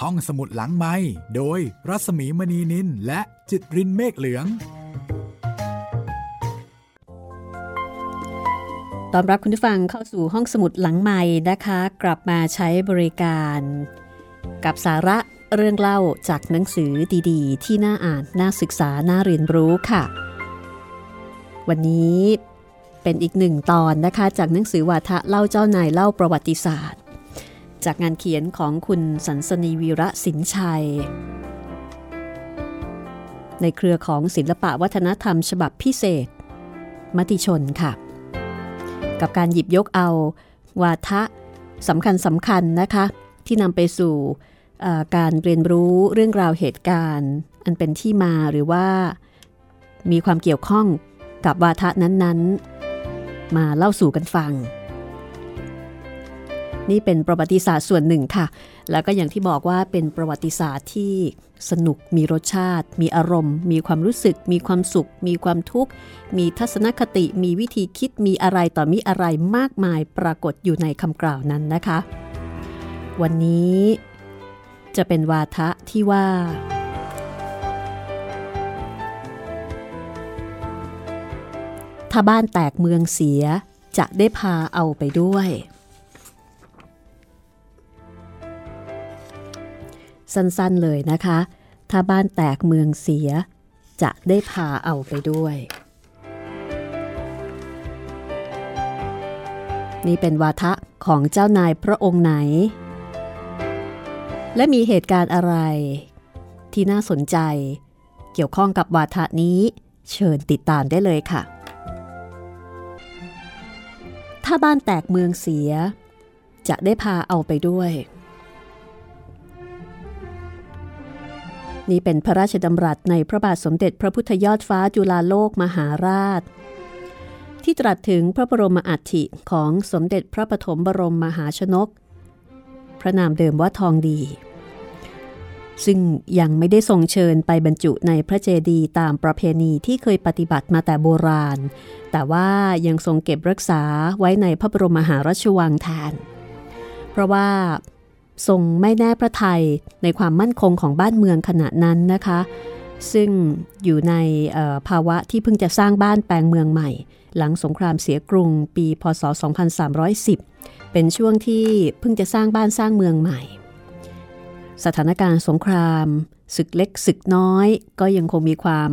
ห้องสมุดหลังไม้โดยรัสมีมณีนินและจิตรินเมฆเหลือง ตอนรับคุณผู้ฟังเข้าสู่ห้องสมุดหลังใหม่นะคะ กลับมาใช้บริการ กับสาระเรื่องเล่าจากหนังสือดีๆ ที่น่าอ่าน น่าศึกษา น่าเรียนรู้ค่ะ วันนี้เป็นอีกหนึ่งตอนนะคะ จากหนังสือวาทะเล่าเจ้านายเล่าประวัติศาสตร์ จากงานเขียนของคุณสันสนีวีระสินชัย ในเครือของศิลปะวัฒนธรรมฉบับพิเศษ มติชนค่ะ กับการหยิบยกเอา วาทะสำคัญสำคัญนะคะ ที่นำไปสู่การเรียนรู้เรื่องราวเหตุการณ์ อันเป็นที่มาหรือว่า มีความเกี่ยวข้องกับวาทะนั้นๆ มาเล่าสู่กันฟัง นี่เป็นประวัติศาสตร์ส่วนหนึ่งค่ะ แล้วก็อย่างที่บอกว่าเป็นประวัติศาสตร์ที่สนุกมีรสชาติ มีอารมณ์ มีความรู้สึก มีความสุข มีความทุกข์ มีทัศนคติ มีวิธีคิดมีอะไรต่อมีอะไรมากมายปรากฏอยู่ในคำกล่าวนั้นนะคะ วันนี้จะเป็นวาทะที่ว่า ถ้าบ้านแตกเมืองเสียจะได้พาเอาไปด้วย สั้นๆเลยนะคะ ถ้าบ้านแตกเมืองเสีย จะได้พาเอาไปด้วย นี่เป็นวาทะของเจ้านายพระองค์ไหน และมีเหตุการณ์อะไร ที่น่าสนใจ เกี่ยวข้องกับวาทะนี้เชิญติดตามได้เลยค่ะ ถ้าบ้านแตกเมืองเสีย จะได้พาเอาไปด้วย นี่เป็นพระราชดำรัสในพระบาทสมเด็จพระพุทธยอดฟ้าจุฬาโลกมหาราช ที่ตรัสถึงพระบรมอัฐิของสมเด็จพระปฐมบรมมหาชนก พระนามเดิมว่าทองดี ซึ่งยังไม่ได้ทรงเชิญไปบรรจุในพระเจดีย์ตามประเพณีที่เคยปฏิบัติมาแต่โบราณ แต่ว่ายังทรงเก็บรักษาไว้ในพระบรมมหาราชวังแทนเพราะว่า ทรงไม่แน่พระทัยในความมั่นคงของบ้านเมืองขณะนั้นนะคะ ซึ่งอยู่ในภาวะที่เพิ่งจะสร้างบ้านแปลงเมืองใหม่ หลังสงครามเสียกรุงปี พศ 2310 เป็นช่วงที่เพิ่งจะสร้างบ้านสร้างเมืองใหม่ สถานการณ์สงครามศึกเล็กศึกน้อย ก็ยังคงมีความ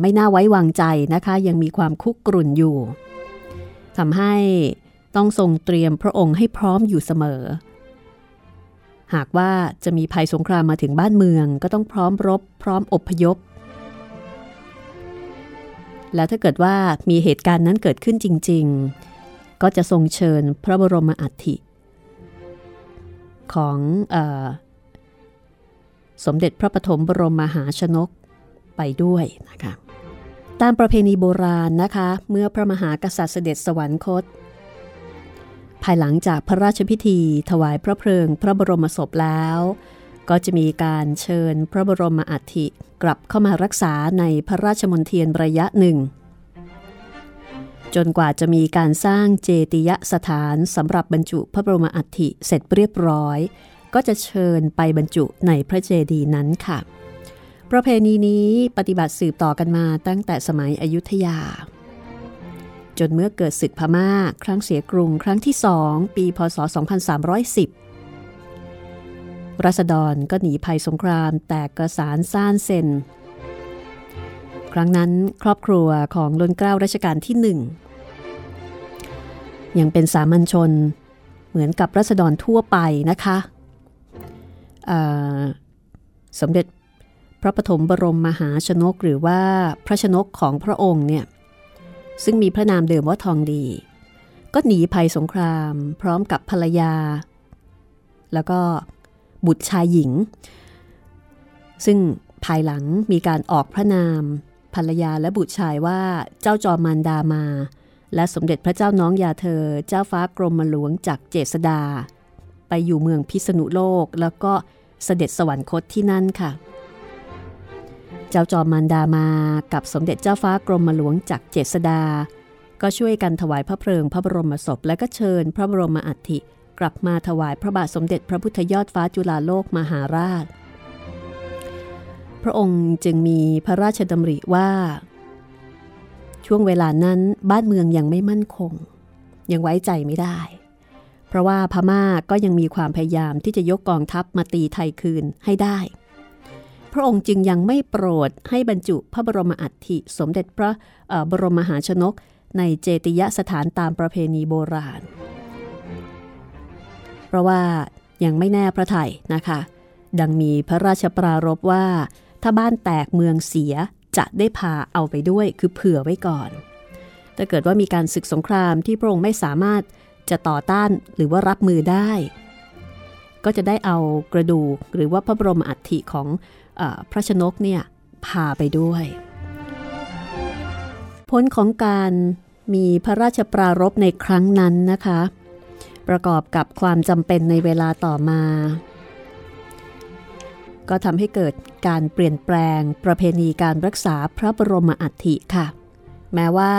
ไม่น่าไว้วางใจนะคะ ยังมีความคุกกรุ่นอยู่ทำให้ต้องทรงเตรียมพระองค์ให้พร้อมอยู่เสมอ หากว่าจะมีภัยสงครามมาถึงบ้านเมือง ก็ต้องพร้อมรบ พร้อมอบพยพ แล้วถ้าเกิดว่ามีเหตุการณ์นั้นเกิดขึ้นจริง ๆ ก็จะทรงเชิญพระบรมอัฐิ ของอสมเด็จพระปฐมบรมมหาชนกไปด้วยนะคะตามประเพณีโบราณนะคะ เมื่อพระมหากษัตริย์เสด็จสวรรคต ภายหลังจากพระราชพิธีถวายพระเพลิงพระบรมศพแล้ว ก็จะมีการเชิญพระบรมอัฐิกลับเข้ามารักษาในพระราชมณฑียนระยะหนึ่ง จนกว่าจะมีการสร้างเจติยสถานสำหรับบรรจุพระบรมอัฐิเสร็จเรียบร้อย ก็จะเชิญไปบรรจุในพระเจดีย์นั้นค่ะ ประเพณีนี้ปฏิบัติสืบต่อกันมาตั้งแต่สมัยอยุธยา จนเมื่อเกิดศึกพม่า ครั้งเสียกรุงครั้งที่สองปีพศ 2310 รัษฎรก็หนีภัยสงครามแตกกระสานซ่านเซนครั้งนั้นครอบครัวของล้นเกล้ารัชกาลที่หนึ่งยังเป็นสามัญชนเหมือนกับรัษฎรทั่วไปนะคะสมเด็จพระปฐมบรมมหาชนกหรือว่าพระชนกของพระองค์เนี่ย ซึ่งมีพระนามเดิมว่าทองดี ก็หนีภัยสงครามพร้อมกับภรรยา แล้วก็บุตรชายหญิง ซึ่งภายหลังมีการออกพระนาม ภรรยาและบุตรชายว่าเจ้าจอมมันดามา และสมเด็จพระเจ้าน้องยาเธอ เจ้าฟ้ากรมหลวงจากเจษดา ไปอยู่เมืองพิษณุโลกแล้วก็เสด็จสวรรคตที่นั่นค่ะ เจ้าจอมมารดามากับสมเด็จเจ้าฟ้ากรมหลวงจากเจษดา ก็ช่วยกันถวายพระเพลิงพระบรมศพและก็เชิญพระบรมอัฐิกลับมาถวายพระบาทสมเด็จพระพุทธยอดฟ้าจุฬาโลกมหาราช พระองค์จึงมีพระราชดำริว่า ช่วงเวลานั้นบ้านเมืองยังไม่มั่นคง ยังไว้ใจไม่ได้ เพราะว่าพม่าก็ยังมีความพยายามที่จะยกกองทัพมาตีไทยคืนให้ได้ พระองค์จึงยังไม่โปรดให้บรรจุพระบรมอัฐิสมเด็จพระบรมมหาชนก ในเจติยสถานตามประเพณีโบราณ เพราะว่ายังไม่แน่พระไทยนะคะ ดังมีพระราชปรารภว่า ถ้าบ้านแตกเมืองเสียจะได้พาเอาไปด้วยคือเผื่อไว้ก่อน ถ้าเกิดว่ามีการศึกสงครามที่พระองค์ไม่สามารถจะต่อต้านหรือว่ารับมือได้ ก็จะได้เอากระดูกหรือว่าพระบรมอัฐิของ พระชนกเนี่ยพาไปด้วย ผลของการมีพระราชปรารภในครั้งนั้นนะคะ ประกอบกับความจำเป็นในเวลาต่อมา ก็ทำให้เกิดการเปลี่ยนแปลงประเพณีการรักษาพระบรมอัฐิค่ะ แม้ว่า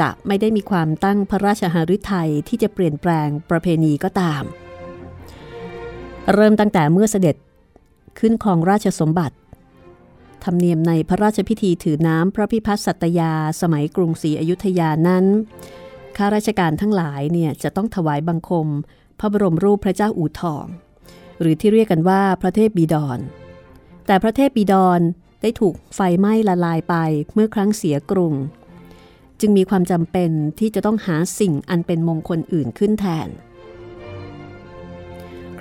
จะไม่ได้มีความตั้งพระราชหฤทัยที่จะเปลี่ยนแปลงประเพณีก็ตาม เริ่มตั้งแต่เมื่อเสด็จ ขึ้นครองราชสมบัติธรรมเนียมในพระราชพิธีถือน้ำพระพิพัฒน์สัตยา สมัยกรุงศรีอยุธยานั้นข้าราชการทั้งหลายเนี่ยจะต้องถวายบังคม พระบรมรูปพระเจ้าอู่ทอง หรือที่เรียกกันว่าพระเทพบีดอนแต่พระเทพบีดอนได้ถูกไฟไหม้ละลายไปเมื่อครั้งเสียกรุง จึงมีความจำเป็นที่จะต้องหาสิ่งอันเป็นมงคลอื่นขึ้นแทน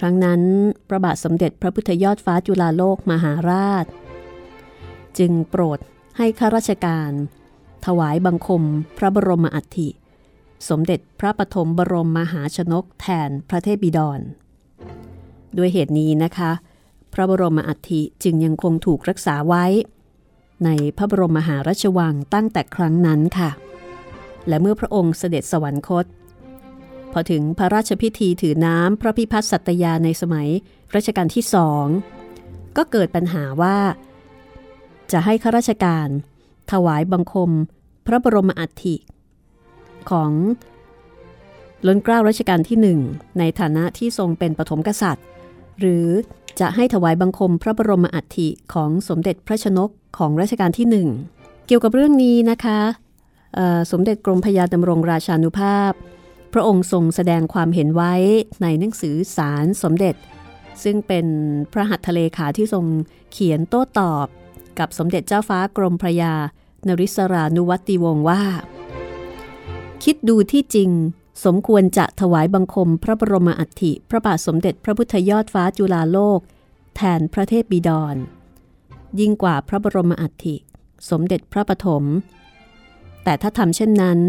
รั้งนั้น พระบาทสมเด็จพระพุทธยอดฟ้าจุฬาโลกมหาราช จึงโปรดให้ข้าราชการ ถวายบังคมพระบรมอัฐิ สมเด็จพระปฐมบรมมหาชนกแทนพระเทพบิดร ด้วยเหตุนี้นะคะ พระบรมอัฐิจึงยังคงถูกรักษาไว้ ในพระบรมมหาราชวังตั้งแต่ครั้งนั้นค่ะ และเมื่อพระองค์เสด็จสวรรคต พอถึงพระราชพิธีถือน้ำพระพิพัฒน์สัตยาในสมัยรัชกาลที่สองก็เกิดปัญหาว่า จะให้ข้าราชการ ถวายบังคม พระบรมอัฐิของล้นเกล้ารัชกาลที่หนึ่งในฐานะที่ทรงเป็นปฐมกษัตริย์ หรือจะให้ถวายบังคมพระบรมอัฐิของสมเด็จพระชนกของรัชกาลที่หนึ่งเกี่ยวกับเรื่องนี้นะคะสมเด็จกรมพยาดำรงราชานุภาพ พระองค์ทรงแสดงความเห็นไว้ในหนังสือสารสมเด็จ ซึ่งเป็นพระหัตถเลขาที่ทรงเขียนโต้ตอบ กับสมเด็จเจ้าฟ้ากรมพระยานริศรานุวัติวงศ์ว่า คิดดูที่จริง สมควรจะถวายบังคมพระบรมอัฐิพระบาทสมเด็จพระพุทธยอดฟ้าจุฬาโลก แทนพระเทพบิดร ยิ่งกว่าพระบรมอัฐิ สมเด็จพระปฐมแต่ถ้าทำเช่นนั้น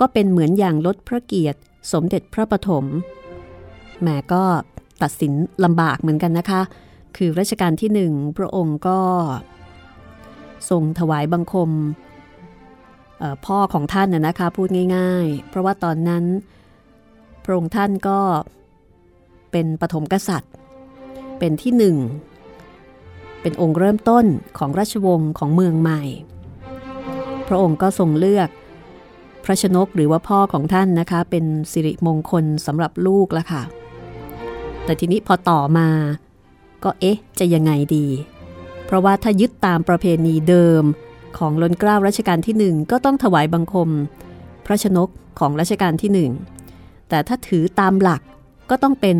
ก็เป็นเหมือนอย่างลดพระเกียรติ สมเด็จพระปฐมแม่ก็ตัดสินลำบากเหมือนกันนะคะ คือรัชกาลที่หนึ่งพระองค์ก็ ทรงถวายบังคมพ่อของท่านน่ะนะคะพูดง่าย ๆ เพราะว่าตอนนั้น พระองค์ท่านก็เป็นปฐมกษัตริย์ เป็นที่หนึ่ง เป็นองค์เริ่มต้นของราชวงศ์ของเมืองใหม่ พระองค์ก็ทรงเลือก พระชนกหรือว่าพ่อของท่านนะคะ เป็นสิริมงคลสำหรับลูกแล้วค่ะ แต่ทีนี้พอต่อมา ก็เอ๊ะ จะยังไงดี เพราะว่าถ้ายึดตามประเพณีเดิมของล้นเกล้ารัชกาลที่หนึ่งก็ต้องถวายบังคม พระชนกของรัชกาลที่หนึ่งแต่ถ้าถือตามหลักก็ต้องเป็น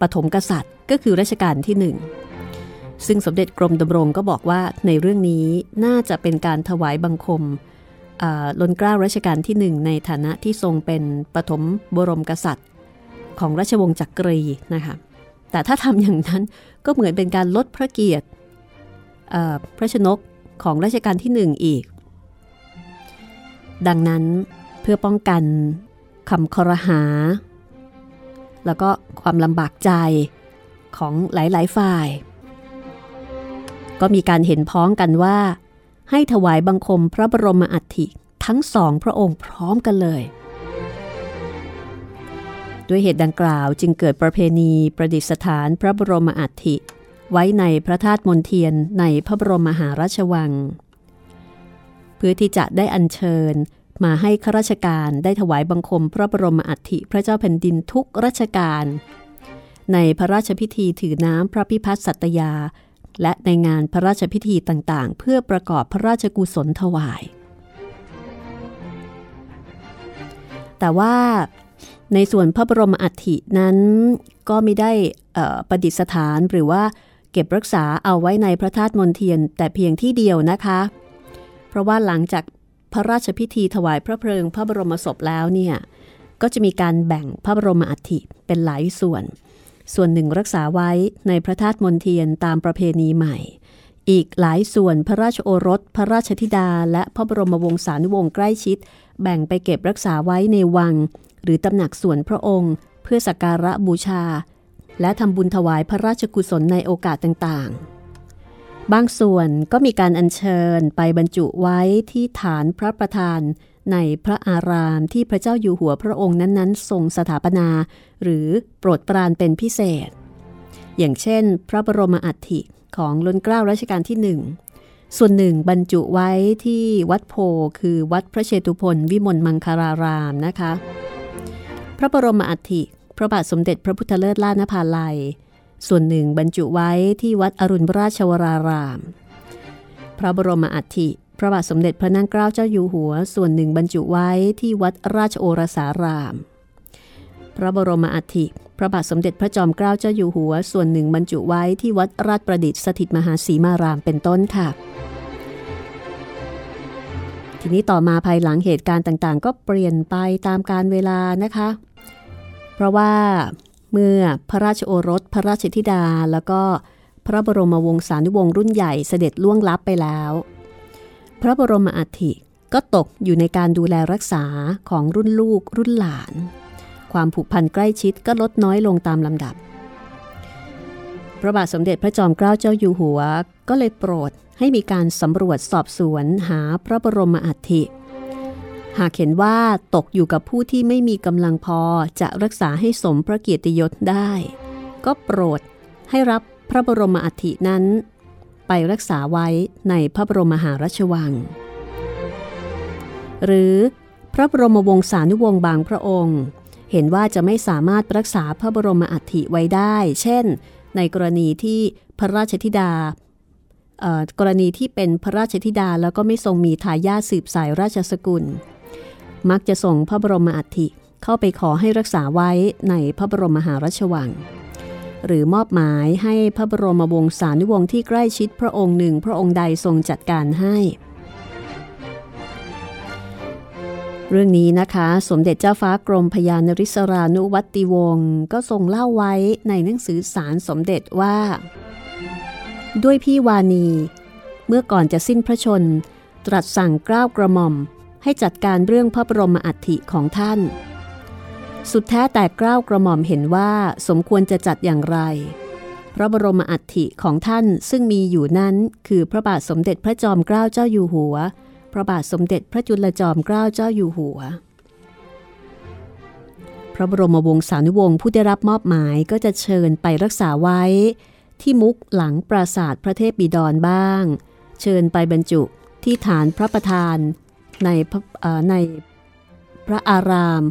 ปฐมกษัตริย์ก็คือรัชกาลที่หนึ่งซึ่งสมเด็จกรมดำรงก็บอกว่าในเรื่องนี้น่าจะเป็นการถวายบังคม ล้นเกล้ารัชกาลที่หนึ่งในฐานะที่ทรงเป็นปฐมบรมกษัตริย์ ของราชวงศ์จักรีนะคะแต่ถ้าทำอย่างนั้นก็เหมือนเป็นการลดพระเกียรติพระชนกของรัชกาลที่หนึ่งอีก ดังนั้นเพื่อป้องกันคำคอรหา แล้วก็ความลำบากใจของหลาย ๆ ฝ่าย ก็มีการเห็นพ้องกันว่า ให้ถวายบังคมพระบรมอัฐิทั้งสองพระองค์พร้อมกันเลย ด้วยเหตุดังกล่าวจึงเกิดประเพณีประดิษฐานพระบรมอัฐิไว้ในพระธาตุมนเทียนในพระบรมมหาราชวัง เพื่อที่จะได้อัญเชิญมาให้ข้าราชการได้ถวายบังคมพระบรมอัฐิพระเจ้าแผ่นดินทุกราชการ ในพระราชพิธีถือน้ำพระพิพัฒน์สัตยา และในงานพระราชพิธีต่างๆ เพื่อประกอบพระราชกุศลถวาย แต่ว่าในส่วนพระบรมอัฐินั้นก็ไม่ได้ประดิษฐานหรือว่าเก็บรักษาเอาไว้ในพระธาตุมนเทียนแต่เพียงที่เดียวนะคะ เพราะว่าหลังจากพระราชพิธีถวายพระเพลิงพระบรมศพแล้วเนี่ยก็จะมีการแบ่งพระบรมอัฐิเป็นหลายส่วน ส่วนหนึ่งรักษาไว้ในพระธาตุมนเทียนตามประเพณีใหม่ อีกหลายส่วนพระราชโอรส พระราชธิดา และพระบรมวงศานุวงศ์ใกล้ชิด แบ่งไปเก็บรักษาไว้ในวัง หรือตำหนักส่วนพระองค์ เพื่อสักการะบูชา และทำบุญถวายพระราชกุศลในโอกาสต่างๆบางส่วนก็มีการอัญเชิญไปบรรจุไว้ที่ฐานพระประธาน ในพระอารามที่พระเจ้าอยู่หัวพระองค์นั้นๆ ทรงสถาปนา หรือโปรดปรานเป็นพิเศษ อย่างเช่น พระบรมอัฐิของล้นเกล้ารัชกาลที่หนึ่งส่วนหนึ่งบรรจุไว้ที่วัดโพคือวัดพระเชตุพนวิมลมังคารารามนะคะ พระบรมอัฐิพระบาทสมเด็จพระพุทธเลิศล่านภาลัย ส่วนหนึ่งบรรจุไว้ที่วัดอรุณราชวราราม พระบรมอัฐิ พระบาทสมเด็จพระนั่งเกล้าเจ้าอยู่หัว ส่วนหนึ่งบรรจุไว้ที่วัดราชโอรสาราม พระบรมอัฐิพระบาทสมเด็จพระจอมเกล้าเจ้าอยู่หัว ส่วนหนึ่งบรรจุไว้ที่วัดราชประดิษฐ์สถิตมหาสีมารามเป็นต้นค่ะ ทีนี้ต่อมาภายหลังเหตุการณ์ต่างๆ ก็เปลี่ยนไปตามการเวลานะคะ เพราะว่าเมื่อพระราชโอรส พระราชธิดา แล้วก็พระบรมวงศานุวงศ์รุ่นใหญ่เสด็จล่วงลับไปแล้ว พระบรมอัฐิก็ตกอยู่ในการดูแลรักษาของรุ่นลูกรุ่นหลาน ความผูกพันใกล้ชิดก็ลดน้อยลงตามลำดับ พระบาทสมเด็จพระจอมเกล้าเจ้าอยู่หัว ก็เลยโปรดให้มีการสำรวจสอบสวนหาพระบรมอัฐิ หากเห็นว่าตกอยู่กับผู้ที่ไม่มีกำลังพอจะรักษาให้สมพระเกียรติยศได้ ก็โปรดให้รับพระบรมอัฐินั้น ไปรักษาไว้ในพระบรมมหาราชวัง หรือพระบรมวงศานุวงศ์บางพระองค์ เห็นว่าจะไม่สามารถรักษาพระบรมอัฐิไว้ได้ เช่น ในกรณีที่พระราชธิดากรณีที่เป็นพระราชธิดาแล้วก็ไม่ทรงมีทายาทสืบสายราชสกุล มักจะส่งพระบรมอัฐิเข้าไปขอให้รักษาไว้ในพระบรมมหาราชวัง หรือมอบหมายให้พระบรมวงศานุวงศ์ที่ใกล้ชิดพระองค์หนึ่งพระองค์ใดทรงจัดการให้ เรื่องนี้นะคะ สมเด็จเจ้าฟ้ากรมพยานริศรานุวัติวงศ์ก็ทรงเล่าไว้ในหนังสือสารสมเด็จว่า ด้วยพี่วานี เมื่อก่อนจะสิ้นพระชน ตรัสสั่งกล้าวกระหม่อม ให้จัดการเรื่องพระบรมอัฐิของท่าน สุดแท้แต่กล้าวกระหม่อมเห็นว่าสมควรจะจัดอย่างไร พระบรมอัฐิของท่านซึ่งมีอยู่นั้นคือพระบาทสมเด็จพระจอมเกล้าเจ้าอยู่หัว พระบาทสมเด็จพระจุลจอมเกล้าเจ้าอยู่หัว พระบรมวงศานุวงศ์ผู้ได้รับมอบหมายก็จะเชิญไปรักษาไว้ ที่มุกหลังปราสาทพระเทพบิดรบ้าง เชิญไปบรรจุที่ฐานพระประธานในในพระอาราม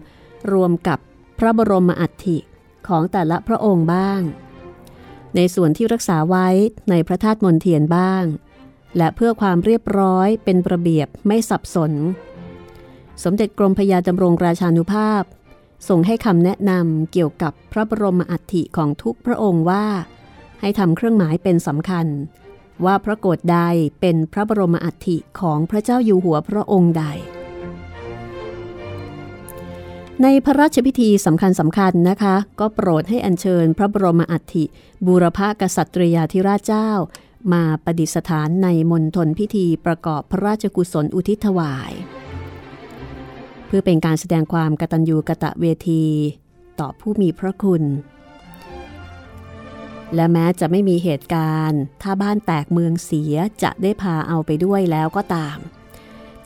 รวมกับพระบรมอัฐิของแต่ละพระองค์บ้าง ในส่วนที่รักษาไว้ในพระธาตุมนเทียนบ้าง และเพื่อความเรียบร้อยเป็นระเบียบไม่สับสน สมเด็จกรมพยาดำรงราชานุภาพส่งให้คำแนะนำเกี่ยวกับพระบรมอัฐิของทุกพระองค์ว่า ให้ทำเครื่องหมายเป็นสำคัญ ว่าพระโกรธใดเป็นพระบรมอัฐิของพระเจ้าอยู่หัวพระองค์ใด ในพระราชพิธีสำคัญสำคัญนะคะ ก็โปรดให้อัญเชิญพระบรมอัฐิบูรพกษัตริยาธิราชเจ้า มาประดิษฐานในมณฑลพิธีประกอบพระราชกุศลอุทิศถวาย เพื่อเป็นการแสดงความกตัญญูกะตะเวที ต่อผู้มีพระคุณ และแม้จะไม่มีเหตุการณ์ ถ้าบ้านแตกเมืองเสียจะได้พาเอาไปด้วยแล้วก็ตาม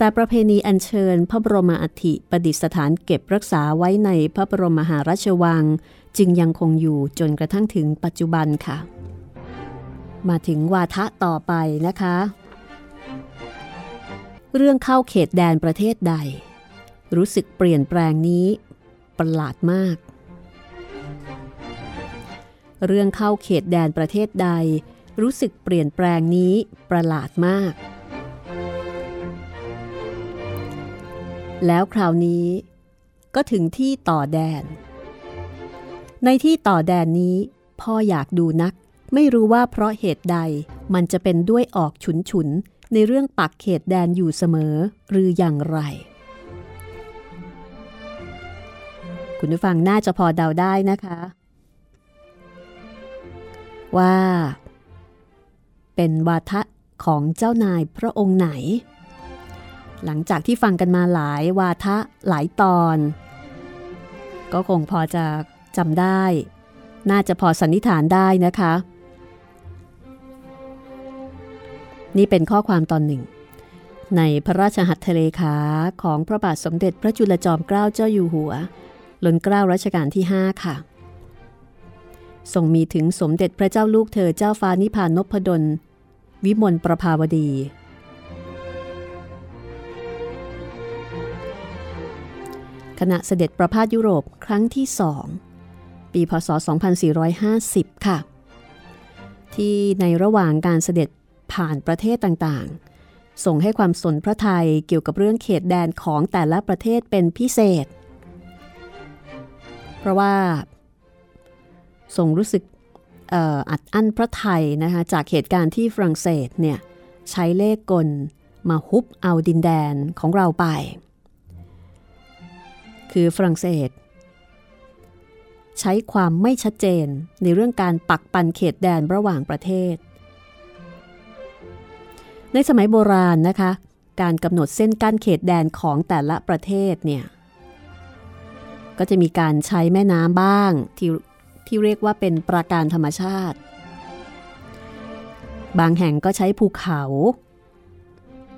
แต่ประเพณีอัญเชิญพระบรมอัฐิประดิษฐานเก็บรักษาไว้ในพระบรมมหาราชวัง จึงยังคงอยู่จนกระทั่งถึงปัจจุบันค่ะ มาถึงวาทะต่อไปนะคะ เรื่องเข้าเขตแดนประเทศใด รู้สึกเปลี่ยนแปลงนี้ประหลาดมาก เรื่องเข้าเขตแดนประเทศใด รู้สึกเปลี่ยนแปลงนี้ประหลาดมาก แล้วคราวนี้ก็ถึงที่ต่อแดน ในที่ต่อแดนนี้ พ่ออยากดูนัก ไม่รู้ว่าเพราะเหตุใดมันจะเป็นด้วยออกฉุนฉุนในเรื่องปักเขตแดนอยู่เสมอหรืออย่างไร คุณผู้ฟังน่าจะพอเดาได้นะคะ ว่า เป็นวาทะของเจ้านายพระองค์ไหน หลังจากที่ฟังกันมาหลายวาทะหลายตอน ก็คงพอจะจำได้ น่าจะพอสันนิษฐานได้นะคะ นี่เป็นข้อความตอนหนึ่ง ในพระราชหัตถเลขาของพระบาทสมเด็จพระจุลจอมเกล้าเจ้าอยู่หัวล้นเกล้ารัชกาลที่ 5 ค่ะส่งมีถึงสมเด็จพระเจ้าลูกเธอเจ้าฟ้านิพานนพดล วิมลประภาวดี ขณะเสด็จประพาสยุโรปครั้งที่สองปีพศ 2450 ค่ะ ที่ในระหว่างการเสด็จผ่านประเทศต่างๆ ส่งให้ความสนพระไทยเกี่ยวกับเรื่องเขตแดนของแต่ละประเทศเป็นพิเศษ เพราะว่าทรงรู้สึกอัดอั้นพระไทยนะคะจากเหตุการณ์ที่ฝรั่งเศสเนี่ยใช้เลขกลมาฮุบเอาดินแดนของเราไป คือฝรั่งเศส ใช้ความไม่ชัดเจนในเรื่องการปักปันเขตแดนระหว่างประเทศ ในสมัยโบราณนะคะ การกำหนดเส้นกั้นเขตแดนของแต่ละประเทศเนี่ยก็จะมีการใช้แม่น้ำบ้างที่ที่เรียกว่าเป็นปราการธรรมชาติ บางแห่งก็ใช้ภูเขา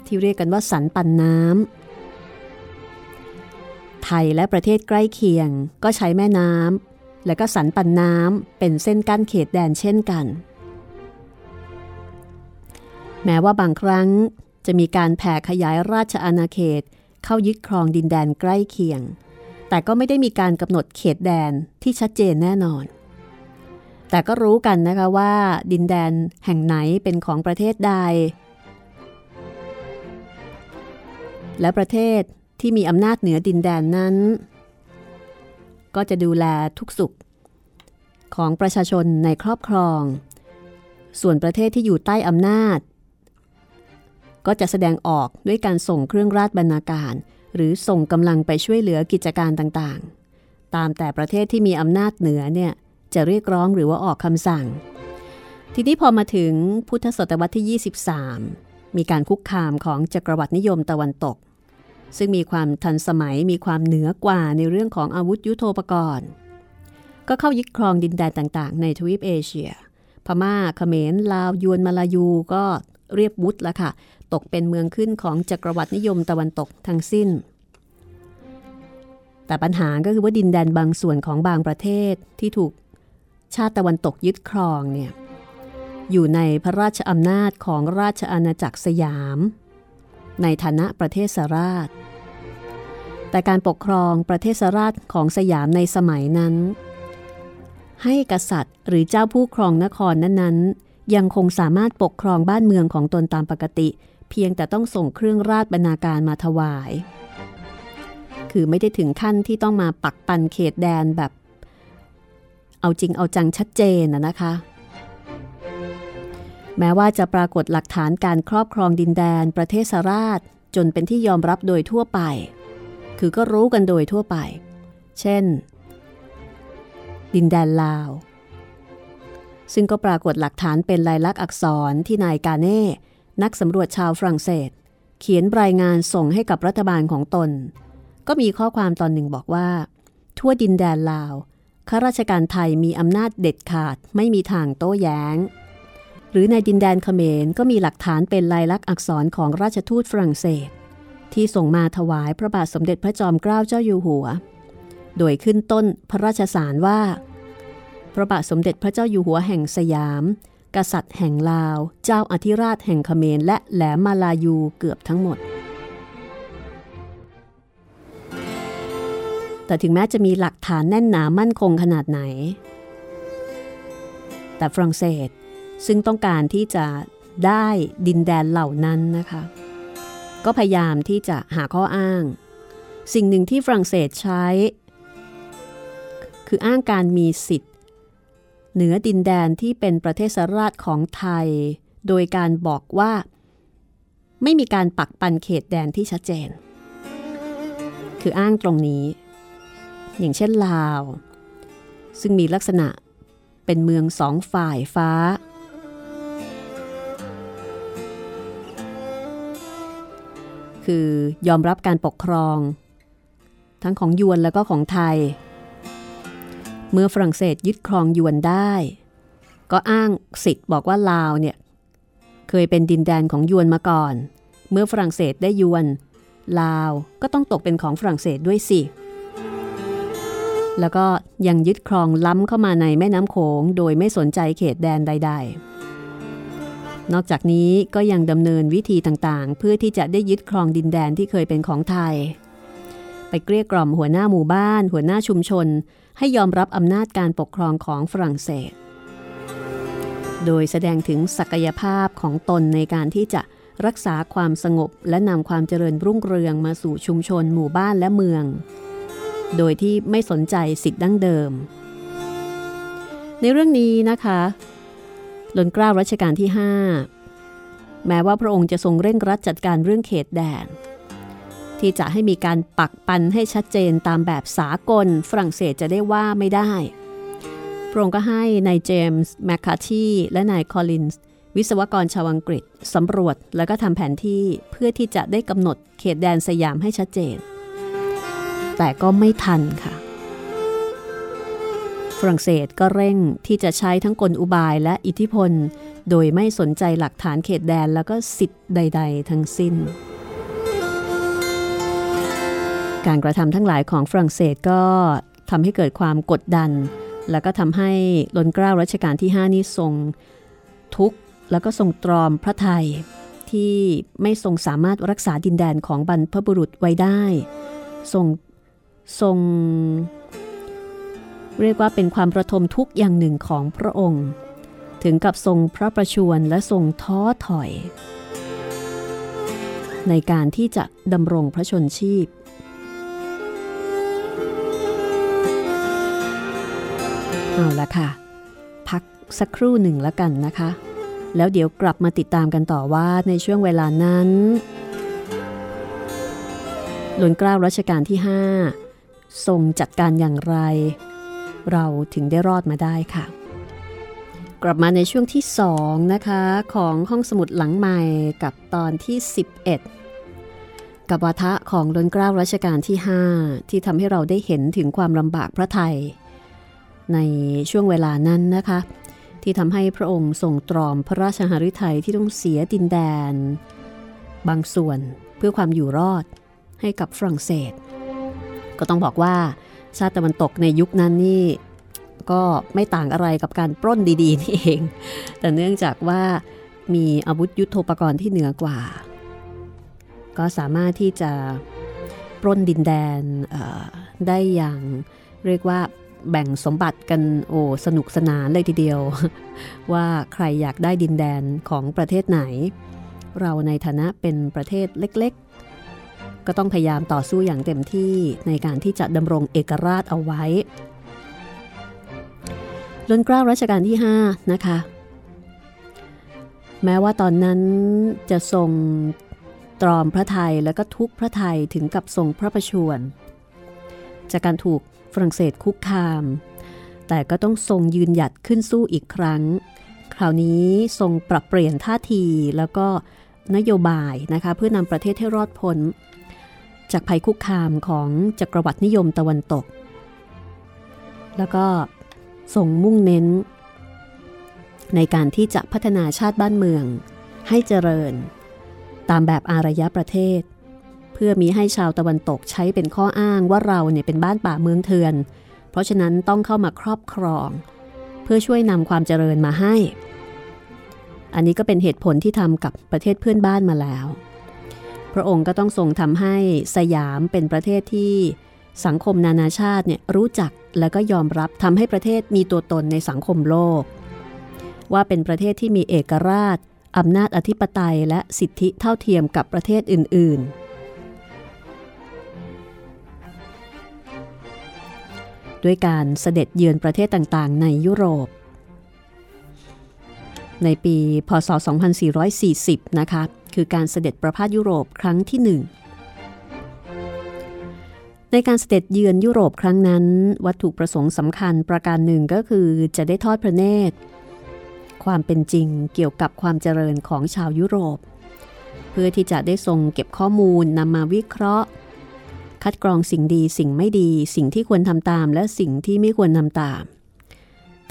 ที่เรียกกันว่าสันปันน้ำ ไทยและประเทศใกล้เคียง ก็ใช้แม่น้ำและก็สันปันน้ำเป็นเส้นกั้นเขตแดนเช่นกัน แม้ว่าบางครั้งจะมีการแผ่ขยายราชอาณาเขตเข้ายึดครองดินแดนใกล้เคียง แต่ก็ไม่ได้มีการกำหนดเขตแดนที่ชัดเจนแน่นอน แต่ก็รู้กันนะคะว่า ดินแดนแห่งไหนเป็นของประเทศใด และประเทศ ที่มีอำนาจเหนือดินแดนนั้น ก็จะดูแลทุกสุข ของประชาชนในครอบครอง ส่วนประเทศที่อยู่ใต้อำนาจ ก็จะแสดงออกด้วยการส่งเครื่องราชบรรณาการ หรือส่งกำลังไปช่วยเหลือกิจการต่างๆ ตามแต่ประเทศที่มีอำนาจเหนือเนี่ยจะเรียกร้องหรือว่าออกคำสั่ง ทีนี้พอมาถึงพุทธศตวรรษที่ 23 มีการคุกคามของจักรวรรดินิยมตะวันตก ซึ่งมีความทันสมัยมีความเหนือกว่าในเรื่องของอาวุธยุโทโธปกรณ์ ก็เข้ายึดครองดินแดนต่างๆ ในทวีปเอเชีย พมา่าเขมร ลาว ยวนมาลายูก็เรียบวุฒแล้วค่ะ ตกเป็นเมืองขึ้นของจักรวรรดินิยมตะวันตกทั้งสิ้น แต่ปัญหาก็คือว่าดินแดนบางส่วนของบางประเทศที่ถูกชาติตะวันตกยึดครองเนี่ยอยู่ในพระราชอำนาจของราชอาณาจักรสยาม ในฐานะประเทศสราช แต่การปกครองประเทศสราชของสยามในสมัยนั้น ให้กษัตริย์หรือเจ้าผู้ครองนครนั้นๆ ยังคงสามารถปกครองบ้านเมืองของตนตามปกติ เพียงแต่ต้องส่งเครื่องราชบรรณาการมาถวาย คือไม่ได้ถึงขั้นที่ต้องมาปักปันเขตแดนแบบ เอาจริงเอาจังชัดเจนนะคะ แม้ว่าจะปรากฏหลักฐานการครอบครองดินแดนประเทศสราชจนเป็นที่ยอมรับโดยทั่วไป คือก็รู้กันโดยทั่วไป เช่น ดินแดนลาว ซึ่งก็ปรากฏหลักฐานเป็นลายลักษณ์อักษรที่นายกาเน่ นักสำรวจชาวฝรั่งเศส เขียนรายงานส่งให้กับรัฐบาลของตน ก็มีข้อความตอนหนึ่งบอกว่า ทั่วดินแดนลาวข้าราชการไทยมีอำนาจเด็ดขาดไม่มีทางโต้แย้ง หรือในดินแดนเขมรก็มีหลักฐานเป็นลายลักษณ์อักษรของราชทูตฝรั่งเศส ที่ส่งมาถวายพระบาทสมเด็จพระจอมเกล้าเจ้าอยู่หัว โดยขึ้นต้นพระราชสารว่า พระบาทสมเด็จพระเจ้าอยู่หัวแห่งสยาม กษัตริย์แห่งลาว เจ้าอธิราชแห่งเขมรและแหลมมาลายูเกือบทั้งหมด แต่ถึงแม้จะมีหลักฐานแน่นหนามั่นคงขนาดไหน แต่ฝรั่งเศส ซึ่งต้องการที่จะได้ดินแดนเหล่านั้นนะคะ ก็พยายามที่จะหาข้ออ้าง สิ่งหนึ่งที่ฝรั่งเศสใช้ คืออ้างการมีสิทธิ์ เหนือดินแดนที่เป็นประเทศสราชของไทย โดยการบอกว่า ไม่มีการปักปันเขตแดนที่ชัดเจน คืออ้างตรงนี้ อย่างเช่นลาว ซึ่งมีลักษณะเป็นเมืองสองฝ่ายฟ้า คือยอมรับการปกครอง ทั้งของยวนแล้วก็ของไทย เมื่อฝรั่งเศสยึดครองยวนได้ ก็อ้างสิทธิ์บอกว่าลาวเนี่ยเคยเป็นดินแดนของยวนมาก่อน เมื่อฝรั่งเศสได้ยวน ลาวก็ต้องตกเป็นของฝรั่งเศสด้วยสิแล้วก็ยังยึดครองล้ำเข้ามาในแม่น้ำโขงโดยไม่สนใจเขตแดนใด ๆ นอกจากนี้ก็ยังดำเนินวิธีต่างๆ เพื่อที่จะได้ยึดครองดินแดนที่เคยเป็นของไทย ไปเกลี้ยกล่อมหัวหน้าหมู่บ้าน หัวหน้าชุมชน ให้ยอมรับอำนาจการปกครองของฝรั่งเศส โดยแสดงถึงศักยภาพของตนในการที่จะรักษาความสงบและนำความเจริญรุ่งเรืองมาสู่ชุมชนหมู่บ้านและเมือง โดยที่ไม่สนใจสิทธิ์ดั้งเดิม ในเรื่องนี้นะคะ ล้นเกล้ารัชกาลที่ 5 แม้ว่าพระองค์จะทรงเร่งรัดจัดการเรื่องเขตแดน ที่จะให้มีการปักปันให้ชัดเจนตามแบบสากล ฝรั่งเศสจะได้ว่าไม่ได้ พระองค์ก็ให้นายเจมส์แมคคาทีและนายคอลินส์วิศวกรชาวอังกฤษสำรวจแล้วก็ทำแผนที่เพื่อที่จะได้กำหนดเขตแดนสยามให้ชัดเจน แต่ก็ไม่ทันค่ะ รั่งเศสก็เร่งที่จะใช้ทั้งกลอุบายและอิทธิพล โดยไม่สนใจหลักฐานเขตแดนแล้วก็สิทธิ์ใด ๆ ทั้งสิ้น การกระทำทั้งหลายของฝรั่งเศสก็ทำให้เกิดความกดดัน แล้วก็ทำให้ล้นเกล้ารัชกาลที่ 5 นี้ทรง ทุกข์แล้วก็ทรงตรอมพระไทยที่ไม่ทรงสามารถรักษาดินแดนของบรรพบุรุษไว้ได้ ทรงทรง เรียกว่าเป็นความประทมทุกอย่างหนึ่งของพระองค์ ถึงกับทรงพระประชวรและทรงท้อถอย ในการที่จะดำรงพระชนชีพ เอาละค่ะ พักสักครู่หนึ่งแล้วกันนะคะ แล้วเดี๋ยวกลับมาติดตามกันต่อว่าในช่วงเวลานั้นหลนกล้ารัชกาลที่ 5 ทรงจัดการอย่างไร เราถึงได้รอดมาได้ค่ะ กลับมาในช่วงที่ 2 นะคะ ของห้องสมุดหลังใหม่กับตอนที่ 11 กับวาทะของล้นเกล้ารัชกาลที่ 5 ที่ทำให้เราได้เห็นถึงความลำบากพระไทย ในช่วงเวลานั้นนะคะ ที่ทำให้พระองค์ทรงตรอมพระราชหฤทัยที่ต้องเสียดินแดน บางส่วนเพื่อความอยู่รอดให้กับฝรั่งเศส ก็ต้องบอกว่า ชาติตะวันตกในยุคนั้นนี่ก็ไม่ต่างอะไรกับการปล้นดีๆนี่เอง แต่เนื่องจากว่ามีอาวุธยุโทโธปกรณ์ที่เหนือกว่า ก็สามารถที่จะปล้นดินแดนได้อย่างเรียกว่าแบ่งสมบัติกันโอ้สนุกสนานเลยทีเดียว ว่าใครอยากได้ดินแดนของประเทศไหน เราในฐานะเป็นประเทศเล็ก ก็ต้องพยายามต่อสู้อย่างเต็มที่ในการที่จะดำรงเอกราชเอาไว้ล้นกล้ารัชกาลที่ 5 นะคะ แม้ว่าตอนนั้นจะทรงตรอมพระไทยและก็ทุกพระไทยถึงกับทรงพระประชวรจากการถูกฝรั่งเศสคุกคาม แต่ก็ต้องทรงยืนหยัดขึ้นสู้อีกครั้ง คราวนี้ทรงปรับเปลี่ยนท่าทีแล้วก็นโยบายนะคะ เพื่อนำประเทศให้รอดพ้น จากภัยคุกคามของจักรวรรดินิยมตะวันตก แล้วก็ส่งมุ่งเน้น ในการที่จะพัฒนาชาติบ้านเมือง ให้เจริญ ตามแบบอารยประเทศ เพื่อมีให้ชาวตะวันตกใช้เป็นข้ออ้างว่าเราเนี่ยเป็นบ้านป่าเมืองเถื่อน เพราะฉะนั้นต้องเข้ามาครอบครอง เพื่อช่วยนำความเจริญมาให้ อันนี้ก็เป็นเหตุผลที่ทำกับประเทศเพื่อนบ้านมาแล้ว พระองค์ก็ต้องทรงทำให้สยามเป็นประเทศที่สังคมนานาชาติเนี่ยรู้จักและก็ยอมรับทำให้ประเทศมีตัวตนในสังคมโลก ว่าเป็นประเทศที่มีเอกราชอำนาจอธิปไตยและสิทธิเท่าเทียมกับประเทศอื่น ๆ ด้วยการเสด็จเยือนประเทศต่างๆ ในยุโรป ในปีพศ 2440 นะคะ คือการเสด็จประพาสยุโรปครั้งที่หนึ่งในการเสด็จเยือนยุโรปครั้งนั้น วัตถุประสงค์สำคัญประการหนึ่งก็คือจะได้ทอดพระเนตร ความเป็นจริงเกี่ยวกับความเจริญของชาวยุโรป เพื่อที่จะได้ทรงเก็บข้อมูลนำมาวิเคราะห์ คัดกรองสิ่งดีสิ่งไม่ดี สิ่งที่ควรทำตามและสิ่งที่ไม่ควรทำตาม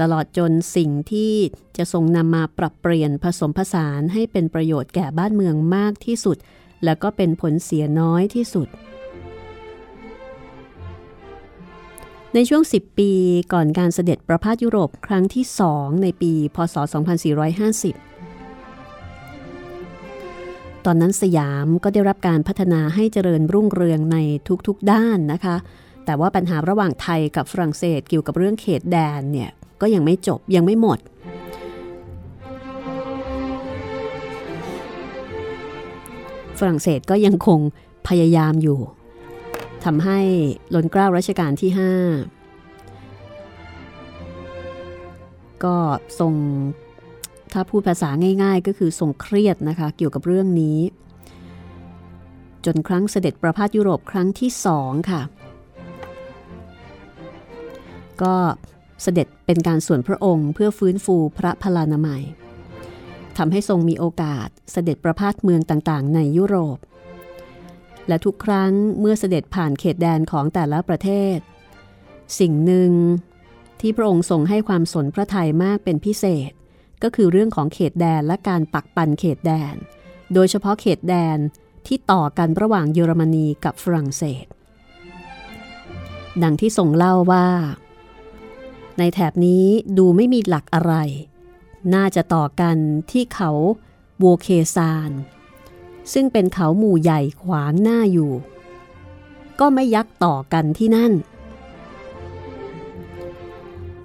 ตลอดจนสิ่งที่จะทรงนำมาปรับเปลี่ยนผสมผสานให้เป็นประโยชน์แก่บ้านเมืองมากที่สุด และก็เป็นผลเสียน้อยที่สุด ในช่วง 10 ปีก่อนการเสด็จประพาสยุโรปครั้งที่สองในปี พศ 2450ตอนนั้นสยามก็ได้รับการพัฒนาให้เจริญรุ่งเรืองในทุกๆด้านนะคะ แต่ว่าปัญหาระหว่างไทยกับฝรั่งเศสเกี่ยวกับเรื่องเขตแดนเนี่ย ก็ยังไม่จบยังไม่หมด ฝรั่งเศสก็ยังคงพยายามอยู่ทำให้ล้นเกล้ารัชกาลที่ 5 ก็ทรงถ้าพูดภาษาง่าย ๆ ก็คือทรงเครียดนะคะ เกี่ยวกับเรื่องนี้ จนครั้งเสด็จประพาสยุโรปครั้งที่สองค่ะ ก็ เสด็จเป็นการส่วนพระองค์เพื่อฟื้นฟูพระพลานามัยทำให้ทรงมีโอกาสเสด็จประพาสเมืองต่างๆ ในยุโรป และทุกครั้งเมื่อเสด็จผ่านเขตแดนของแต่ละประเทศ สิ่งหนึ่งที่พระองค์ทรงให้ความสนพระทัยมากเป็นพิเศษ ก็คือเรื่องของเขตแดนและการปักปันเขตแดน โดยเฉพาะเขตแดนที่ต่อกันระหว่างเยอรมนีกับฝรั่งเศส ดังที่ทรงเล่าว่า ในแถบนี้ดูไม่มีหลักอะไร น่าจะต่อกันที่เขาโวเคซาน ซึ่งเป็นเขาหมู่ใหญ่ขวางหน้าอยู่ ก็ไม่ยักต่อกันที่นั่น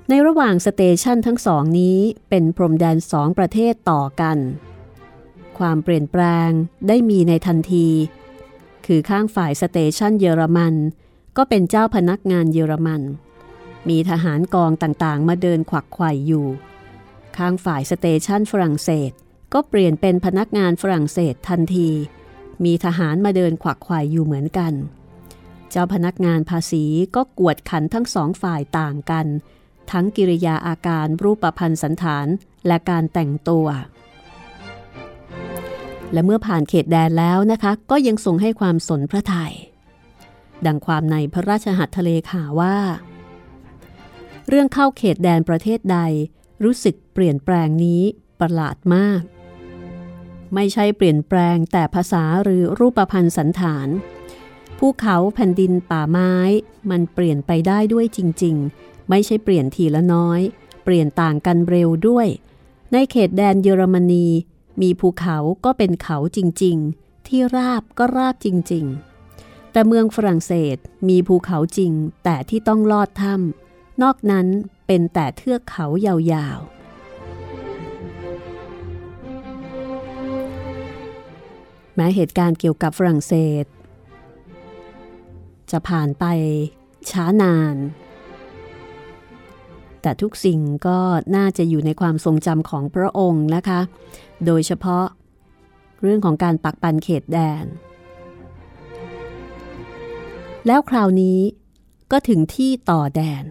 ในระหว่าง station ทั้งสองนี้เป็นพรมแดนสองประเทศต่อกัน ความเปลี่ยนแปลงได้มีในทันที คือข้างฝ่าย station เยอรมัน ก็เป็นเจ้าพนักงานเยอรมัน มีทหารกองต่างๆ มาเดินขวักไข่อยู่ ข้างฝ่าย station ฝรั่งเศส ก็เปลี่ยนเป็นพนักงานฝรั่งเศสทันที มีทหารมาเดินขวักไข่อยู่เหมือนกัน เจ้าพนักงานภาษีก็กวดขันทั้งสองฝ่ายต่างกัน ทั้งกิริยาอาการรูปพันธ์สันฐานและการแต่งตัว และเมื่อผ่านเขตแดนแล้วนะคะ ก็ยังทรงให้ความสนพระทยัยดังความในพระราชหัตถเลขาว่า เรื่องเข้าเขตแดนประเทศใด รู้สึกเปลี่ยนแปลงนี้ประหลาดมาก ไม่ใช่เปลี่ยนแปลงแต่ภาษาหรือรูปพันธ์สันฐานภูเขาแผ่นดินป่าไม้ มันเปลี่ยนไปได้ด้วยจริง ๆ ไม่ใช่เปลี่ยนทีละน้อย เปลี่ยนต่างกันเร็วด้วย ในเขตแดนเยอรมนี มีภูเขาก็เป็นเขาจริง ๆ ที่ราบก็ราบจริง ๆ แต่เมืองฝรั่งเศสมีภูเขาจริงแต่ที่ต้องลอดถ้ำ นอกนั้นเป็นแต่เทือกเขายาวๆ แม้เหตุการณ์เกี่ยวกับฝรั่งเศส จะผ่านไปช้านาน แต่ทุกสิ่งก็น่าจะอยู่ในความทรงจำของพระองค์นะคะ โดยเฉพาะเรื่องของการปักปันเขตแดน แล้วคราวนี้ก็ถึงที่ต่อแดน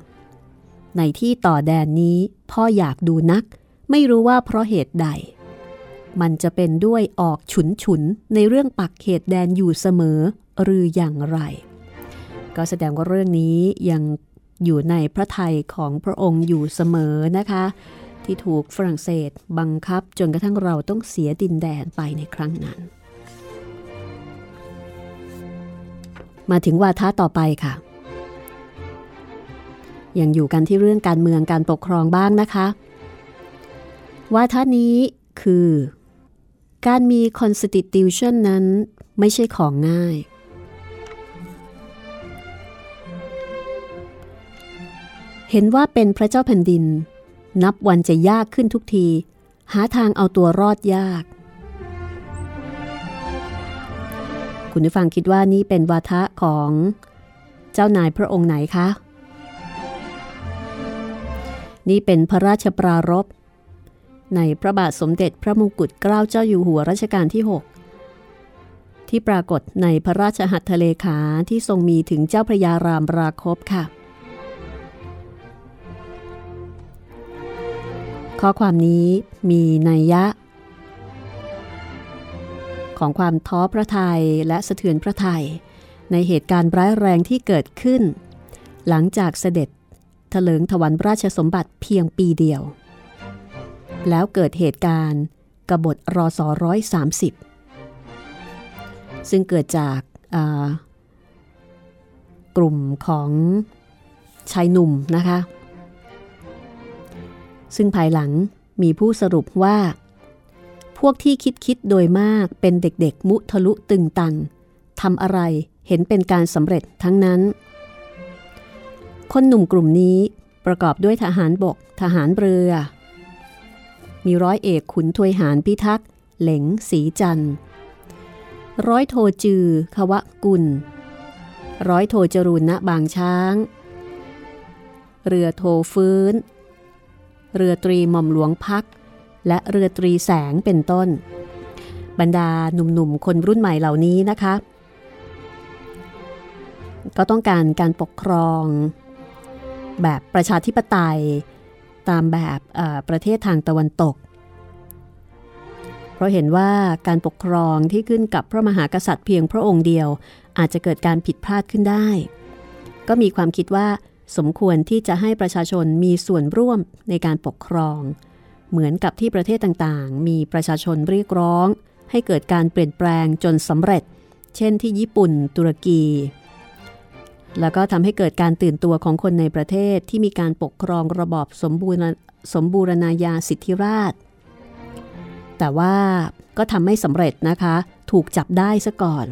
ในที่ต่อแดนนี้พ่ออยากดูนัก ไม่รู้ว่าเพราะเหตุใด มันจะเป็นด้วยออกฉุนฉุนในเรื่องปักเขตแดนอยู่เสมอหรืออย่างไร ก็แสดงว่าเรื่องนี้ยังอยู่ในพระทัยของพระองค์อยู่เสมอนะคะ ที่ถูกฝรั่งเศสบังคับจนกระทั่งเราต้องเสียดินแดนไปในครั้งนั้น มาถึงวาทะต่อไปค่ะ ยังอยู่กันที่เรื่องการเมืองการปกครองบ้างนะคะวาทะนี้คือ การมี constitution นั้นไม่ใช่ของง่าย เห็นว่าเป็นพระเจ้าแผ่นดิน นับวันจะยากขึ้นทุกที หาทางเอาตัวรอดยากคุณผู้ฟังคิดว่านี่เป็นวาทะของเจ้านายพระองค์ไหนคะ นี่เป็นพระราชปรารภในพระบาทสมเด็จพระมงกุฎเกล้าเจ้าอยู่หัวรัชกาลที่ 6 ที่ปรากฏในพระราชหัตถเลขาที่ทรงมีถึงเจ้าพระยารามราคบค่ะ ข้อความนี้มีนัยยะ ของความท้อพระทัยและสะเทือนพระทัยในเหตุการณ์ร้ายแรงที่เกิดขึ้น หลังจากเสด็จ ถลิงถวันราชสมบัติเพียงปีเดียว แล้วเกิดเหตุการณ์กบฏรอสอร้อยสามสิบซึ่งเกิดจากกลุ่มของชายหนุ่มนะคะ ซึ่งภายหลังมีผู้สรุปว่า พวกที่คิดคิดโดยมากเป็นเด็กๆ มุทะลุตึงตังทำอะไรเห็นเป็นการสำเร็จทั้งนั้น คนหนุ่มกลุ่มนี้ประกอบด้วยทหารบก ทหารเรือ มีร้อยเอกขุนทวยหารพิทักษ์เหลงสีจันร้อยโทจือขวะกุล ร้อยโทจรูนณบางช้าง เรือโทฟื้น เรือตรีหม่อมหลวงพัก และเรือตรีแสงเป็นต้น บรรดาหนุ่มๆ คนรุ่นใหม่เหล่านี้นะคะ ก็ต้องการการปกครอง แบบประชาธิปไตย ตามแบบประเทศทางตะวันตก เพราะเห็นว่าการปกครองที่ขึ้นกับพระมหากษัตริย์เพียงพระองค์เดียว อาจจะเกิดการผิดพลาดขึ้นได้ ก็มีความคิดว่าสมควรที่จะให้ประชาชนมีส่วนร่วมในการปกครอง เหมือนกับที่ประเทศต่างๆ มีประชาชนเรียกร้อง ให้เกิดการเปลี่ยนแปลงจนสำเร็จ เช่นที่ญี่ปุ่น ตุรกี แล้วก็ทำให้เกิดการตื่นตัวของคนในประเทศที่มีการปกครองระบอบสมบูรณสมบูรณาญาสิทธิราช แต่ว่าก็ทำไม่สำเร็จนะคะ ถูกจับได้ซะก่อน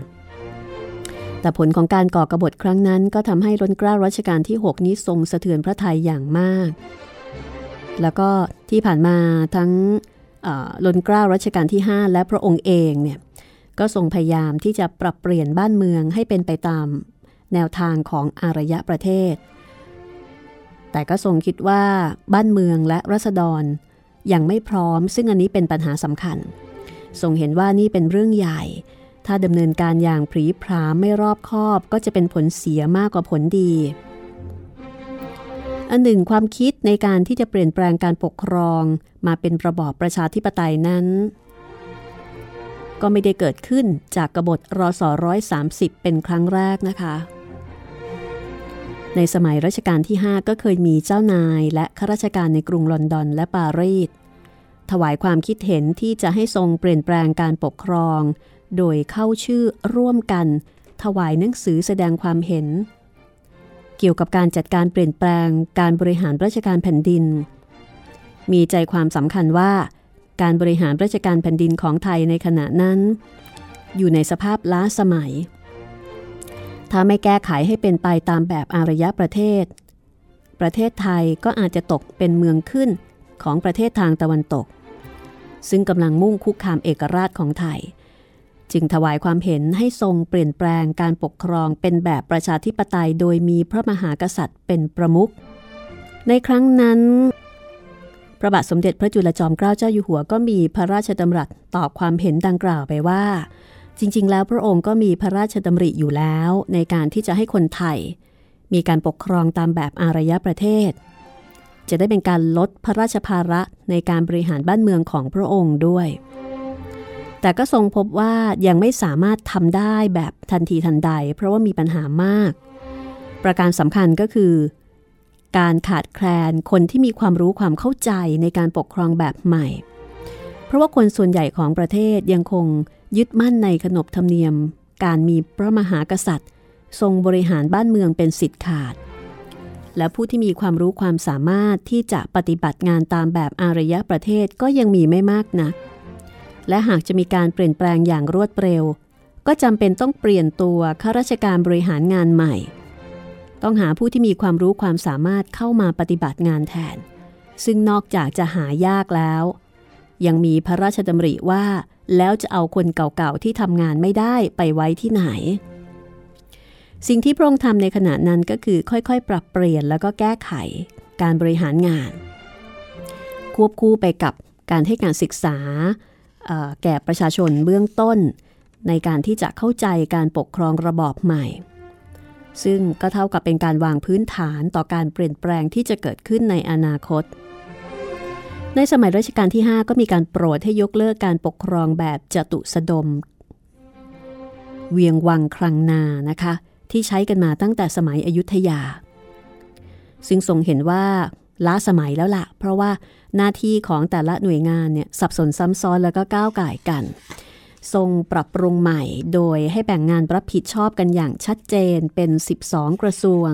แต่ผลของการก่อกรบฏครั้งนั้น ก็ทำให้ร้นกล้ารัชกาลที่ 6 นี้ทรงสะเทือนพระทัยอย่างมาก แล้วก็ที่ผ่านมาทั้งล้นกล้ารัชกาลที่ 5 และพระองค์เองเนี่ยก็ทรงพยายามที่จะปรับเปลี่ยนบ้านเมืองให้เป็นไปตาม แนวทางของอารยะประเทศ แต่ก็ทรงคิดว่าบ้านเมืองและรัษฎรยังไม่พร้อม ซึ่งอันนี้เป็นปัญหาสำคัญ ทรงเห็นว่านี่เป็นเรื่องใหญ่ ถ้าดำเนินการอย่างผรีพรามไม่รอบคอบก็จะเป็นผลเสียมากกว่าผลดี อันหนึ่งความคิดในการที่จะเปลี่ยนแปลงการปกครองมาเป็นระบอบประชาธิปไตยนั้น ก็ไม่ได้เกิดขึ้นจากกบฏรอสอร้อยสาเป็นครั้งแรกนะคะ ในสมัยรัชกาลที่ 5 ก็เคยมีเจ้านายและข้าราชการในกรุงลอนดอนและปารีสถวายความคิดเห็นที่จะให้ทรงเปลี่ยนแปลงการปกครอง โดยเข้าชื่อร่วมกัน ถวายหนังสือแสดงความเห็น เกี่ยวกับการจัดการเปลี่ยนแปลงการบริหารราชการแผ่นดิน มีใจความสำคัญว่า การบริหารราชการแผ่นดินของไทยในขณะนั้น อยู่ในสภาพล้าสมัย ถ้าไม่แก้ไขให้เป็นไปตามแบบอารยะประเทศ ประเทศไทยก็อาจจะตกเป็นเมืองขึ้นของประเทศทางตะวันตก ซึ่งกำลังมุ่งคุกคามเอกราชของไทย จึงถวายความเห็นให้ทรงเปลี่ยนแปลงการปกครองเป็นแบบประชาธิปไตยโดยมีพระมหากษัตริย์เป็นประมุข ในครั้งนั้น พระบาทสมเด็จพระจุลจอมเกล้าเจ้าอยู่หัวก็มีพระราชดำรัสตอบความเห็นดังกล่าวไปว่า จริง ๆ แล้วพระองค์ก็มีพระราชดำริอยู่แล้วในการที่จะให้คนไทย มีการปกครองตามแบบอารยประเทศ จะได้เป็นการลดพระราชภาระในการบริหารบ้านเมืองของพระองค์ด้วย แต่ก็ทรงพบว่ายังไม่สามารถทำได้แบบทันทีทันใด เพราะว่ามีปัญหามาก ประการสำคัญก็คือ การขาดแคลนคนที่มีความรู้ความเข้าใจในการปกครองแบบใหม่ เพราะว่าคนส่วนใหญ่ของประเทศยังคง ยึดมั่นในขนบธรรมเนียม การมีพระมหากษัตริย์ ทรงบริหารบ้านเมืองเป็นสิทธิ์ขาด และผู้ที่มีความรู้ความสามารถที่จะปฏิบัติงานตามแบบอารยะประเทศก็ยังมีไม่มากนัก และหากจะมีการเปลี่ยนแปลงอย่างรวดเร็ว ก็จำเป็นต้องเปลี่ยนตัวข้าราชการบริหารงานใหม่ ต้องหาผู้ที่มีความรู้ความสามารถเข้ามาปฏิบัติงานแทน ซึ่งนอกจากจะหายากแล้ว ยังมีพระราชดำริว่า แล้วจะเอาคนเก่าๆที่ทำงานไม่ได้ไปไว้ที่ไหน สิ่งที่พระองค์ทำในขณะนั้นก็คือค่อยๆ ปรับเปลี่ยนแล้วก็แก้ไขการบริหารงาน ควบคู่ไปกับการให้การศึกษาแก่ประชาชนเบื้องต้น ในการที่จะเข้าใจการปกครองระบอบใหม่ ซึ่งก็เท่ากับเป็นการวางพื้นฐานต่อการเปลี่ยนแปลงที่จะเกิดขึ้นในอนาคต ในสมัยรัชกาลที่ 5 ก็มีการโปรดให้ยกเลิกการปกครองแบบจตุสดม เวียงวังครังนานะคะ ที่ใช้กันมาตั้งแต่สมัยอยุธยา ซึ่งทรงเห็นว่าล้าสมัยแล้วละ่ะ เพราะว่าหน้าที่ของแต่ละหน่วยงานเนี่ยสับสนซ้ำซ้อนแล้วก็ก้าวไก่กัน ทรงปรับปรุงใหม่ โดยให้แบ่งงานรับผิดชอบกันอย่างชัดเจนเป็น 12 กระทรวง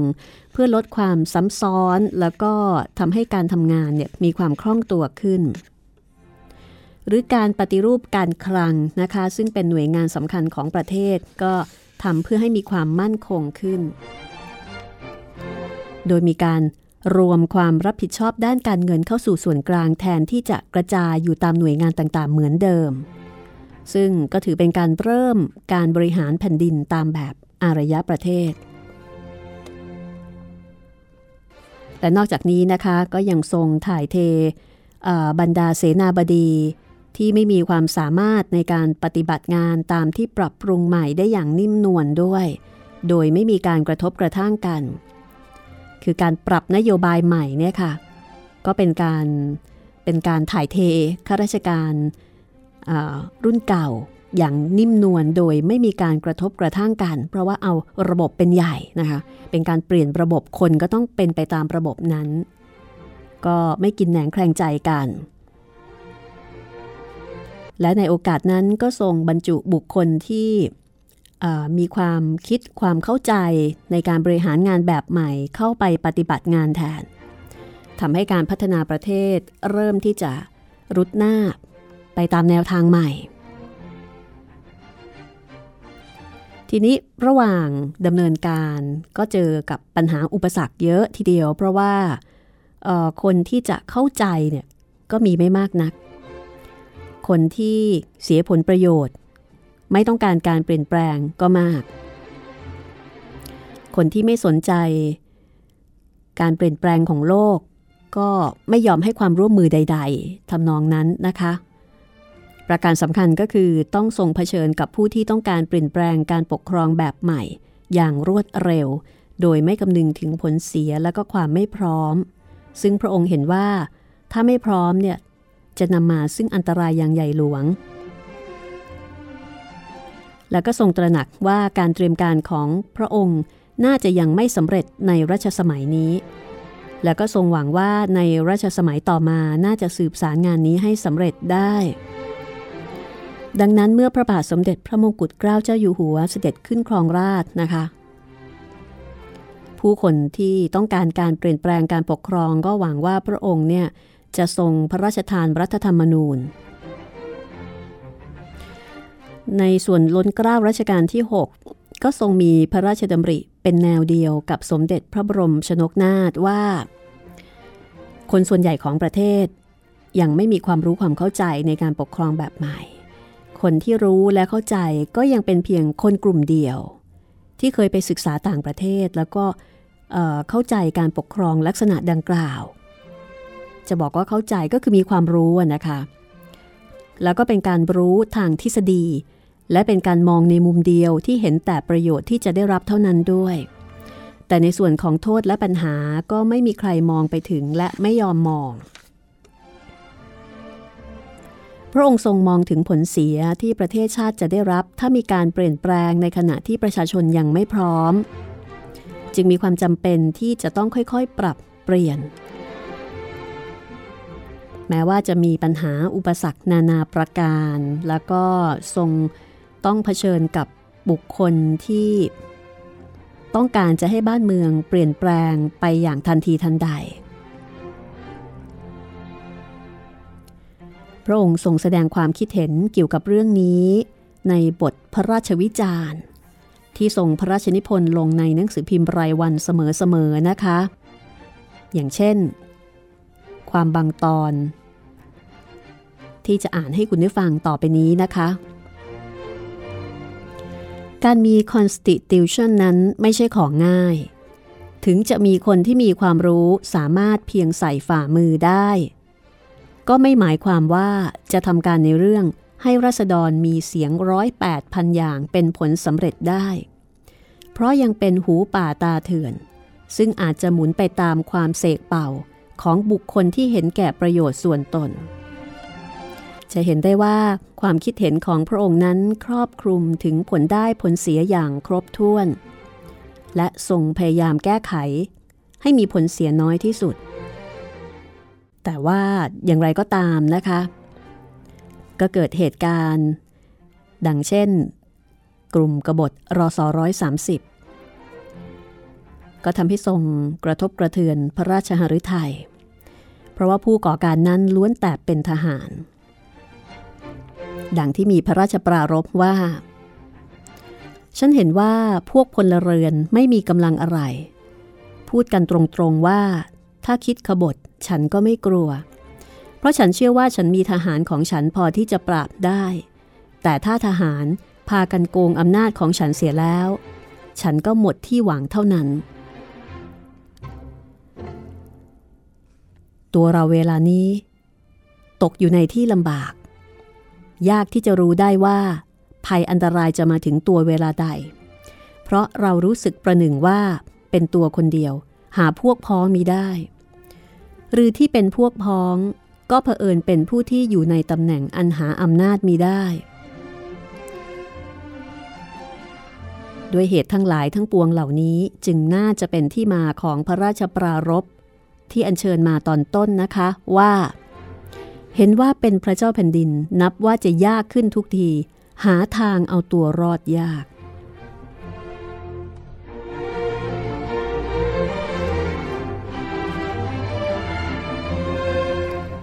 เพื่อลดความซ้ำซ้อน แล้วก็ทำให้การทำงานเนี่ยมีความคล่องตัวขึ้น หรือการปฏิรูปการคลังนะคะ ซึ่งเป็นหน่วยงานสำคัญของประเทศก็ทำเพื่อให้มีความมั่นคงขึ้น โดยมีการรวมความรับผิดชอบด้านการเงินเข้าสู่ส่วนกลางแทนที่จะกระจายอยู่ตามหน่วยงานต่างๆ เหมือนเดิม ซึ่งก็ถือเป็นการเริ่มการบริหารแผ่นดินตามแบบอารยประเทศแต่นอกจากนี้นะคะก็ยังทรงถ่ายเทบรรดาเสนาบดีที่ไม่มีความสามารถในการปฏิบัติงานตามที่ปรับปรุงใหม่ได้อย่างนิ่มนวลด้วย โดยไม่มีการกระทบกระทั่งกัน คือการปรับนโยบายใหม่เนี่ยค่ะ ก็เป็นการเป็นการถ่ายเทข้าราชการ รุ่นเก่าอย่างนิ่มนวลโดยไม่มีการกระทบกระทั่งกัน เพราะว่าเอาระบบเป็นใหญ่นะคะ เป็นการเปลี่ยนระบบคนก็ต้องเป็นไปตามระบบนั้น ก็ไม่กินแหนงแคลงใจกัน และในโอกาสนั้นก็ทรงบรรจุบุคคลที่มีความคิดความเข้าใจในการบริหารงานแบบใหม่เข้าไปปฏิบัติงานแทนทำให้การพัฒนาประเทศเริ่มที่จะรุดหน้า ไปตามแนวทางใหม่ ทีนี้ระหว่างดำเนินการก็เจอกับปัญหาอุปสรรคเยอะทีเดียว เพราะว่าคนที่จะเข้าใจเนี่ยก็มีไม่มากนัก คนที่เสียผลประโยชน์ ไม่ต้องการการเปลี่ยนแปลงก็มาก คนที่ไม่สนใจ การเปลี่ยนแปลงของโลกก็ไม่ยอมให้ความร่วมมือใด ๆทำนองนั้นนะคะ ประการสำคัญก็คือต้องทรงเผชิญกับผู้ที่ต้องการเปลี่ยนแปลงการปกครองแบบใหม่ อย่างรวดเร็ว โดยไม่คำนึงถึงผลเสียและก็ความไม่พร้อม ซึ่งพระองค์เห็นว่า ถ้าไม่พร้อมเนี่ยจะนำมาซึ่งอันตรายอย่างใหญ่หลวง และก็ทรงตระหนักว่าการเตรียมการของพระองค์น่าจะยังไม่สำเร็จในรัชสมัยนี้ และก็ทรงหวังว่าในรัชสมัยต่อมาน่าจะสืบสารงานนี้ให้สำเร็จได้ ดังนั้นเมื่อพระบาทสมเด็จพระมงกุฎเกล้าเจ้าอยู่หัวเสด็จขึ้นครองราชนะคะ ผู้คนที่ต้องการการเปลี่ยนแปลงการปกครองก็หวังว่าพระองค์เนี่ยจะทรงพระราชทานรัฐธรรมนูญ ในส่วนล้นเกล้ารัชกาลที่ 6 ก็ทรงมีพระราชดำริเป็นแนวเดียวกับสมเด็จพระบรมชนกนาถว่า คนส่วนใหญ่ของประเทศยังไม่มีความรู้ความเข้าใจในการปกครองแบบใหม่ คนที่รู้และเข้าใจก็ยังเป็นเพียงคนกลุ่มเดียว ที่เคยไปศึกษาต่างประเทศแล้วก็เเข้าใจการปกครองลักษณะดังกล่าว จะบอกว่าเข้าใจก็คือมีความรู้นะคะ แล้วก็เป็นการรู้ทางทฤษฎี และเป็นการมองในมุมเดียวที่เห็นแต่ประโยชน์ที่จะได้รับเท่านั้นด้วย แต่ในส่วนของโทษและปัญหาก็ไม่มีใครมองไปถึงและไม่ยอมมอง พระองค์ทรงมองถึงผลเสียที่ประเทศชาติจะได้รับ ถ้ามีการเปลี่ยนแปลงในขณะที่ประชาชนยังไม่พร้อม จึงมีความจำเป็นที่จะต้องค่อยๆ ปรับเปลี่ยน แม้ว่าจะมีปัญหาอุปสรรคนานาประการ แล้วก็ทรงต้องเผชิญกับบุคคลที่ ต้องการจะให้บ้านเมืองเปลี่ยนแปลงไปอย่างทันทีทันใด ระองค์ทรงแสดงความคิดเห็นเกี่ยวกับเรื่องนี้ ในบทพระราชวิจารณ์ ที่ทรงพระราชนิพนธ์ลงในหนังสือพิมพ์รายวันเสมอๆนะคะ อย่างเช่น ความบางตอน ที่จะอ่านให้คุณได้ฟังต่อไปนี้นะคะ การมี constitution นั้นไม่ใช่ของง่ายถึงจะมีคนที่มีความรู้สามารถเพียงใส่ฝ่ามือได้ ก็ไม่หมายความว่าจะทำการในเรื่องให้รัษฎรมีเสียงร้อยแปดพันอย่างเป็นผลสำเร็จได้ เพราะยังเป็นหูป่าตาเถื่อน ซึ่งอาจจะหมุนไปตามความเสกเป่าของบุคคลที่เห็นแก่ประโยชน์ส่วนตน จะเห็นได้ว่าความคิดเห็นของพระองค์นั้นครอบคลุมถึงผลได้ผลเสียอย่างครบถ้วน และทรงพยายามแก้ไข ให้มีผลเสียน้อยที่สุด แต่ว่าอย่างไรก็ตามนะคะ ก็เกิดเหตุการณ์ ดังเช่น กลุ่มกบฏรอสร้อยสามสิบก็ทำให้ทรงกระทบกระเทือนพระราชหฤทัย เพราะว่าผู้ก่อการนั้นล้วนแต่เป็นทหาร ดังที่มีพระราชปรารภว่า ฉันเห็นว่าพวกพลเรือนไม่มีกำลังอะไร พูดกันตรงๆว่าถ้าคิดขบฏ ฉันก็ไม่กลัว เพราะฉันเชื่อว่าฉันมีทหารของฉันพอที่จะปราบได้ แต่ถ้าทหารพากันโกงอำนาจของฉันเสียแล้ว ฉันก็หมดที่หวังเท่านั้น ตัวเราเวลานี้ ตกอยู่ในที่ลำบาก ยากที่จะรู้ได้ว่า ภัยอันตรายจะมาถึงตัวเวลาใด เพราะเรารู้สึกประหนึ่งว่าเป็นตัวคนเดียว หาพวกพ้องมีได้ หรือที่เป็นพวกพ้อง ก็เผอิญเป็นผู้ที่อยู่ในตำแหน่งอันหาอำนาจมีได้ ด้วยเหตุทั้งหลายทั้งปวงเหล่านี้จึงน่าจะเป็นที่มาของพระราชปรารภที่อัญเชิญมาตอนต้นนะคะว่า เห็นว่าเป็นพระเจ้าแผ่นดินนับว่าจะยากขึ้นทุกที หาทางเอาตัวรอดยาก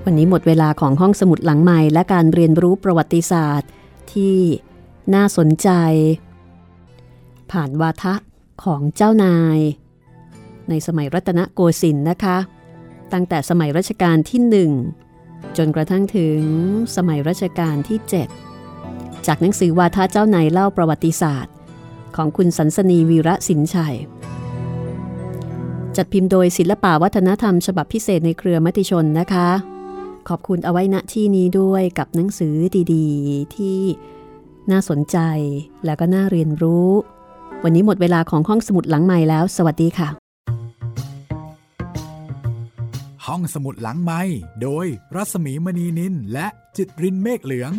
วันนี้หมดเวลาของห้องสมุดหลังใหม่และการเรียนรู้ประวัติศาสตร์ ที่น่าสนใจ ผ่านวาทะของเจ้านาย ในสมัยรัตนโกสินทร์นะคะ ตั้งแต่สมัยรัชกาลที่หนึ่งจนกระทั่งถึงสมัยรัชกาลที่ 7 จากหนังสือวาทะเจ้านายเล่าประวัติศาสตร์ ของคุณสันสนีวีระสินชัย จัดพิมพ์โดยศิลปะวัฒนธรรมฉบับพิเศษในเครือมติชนนะคะ ขอบคุณเอาไว้ณที่นี้ด้วยกับหนังสือดีๆ ที่น่าสนใจแล้วก็น่าเรียนรู้ วันนี้หมดเวลาของห้องสมุดหลังใหม่แล้ว สวัสดีค่ะ ห้องสมุดหลังใหม่โดยรัศมีมณีนินและจิตรินเมฆเหลือง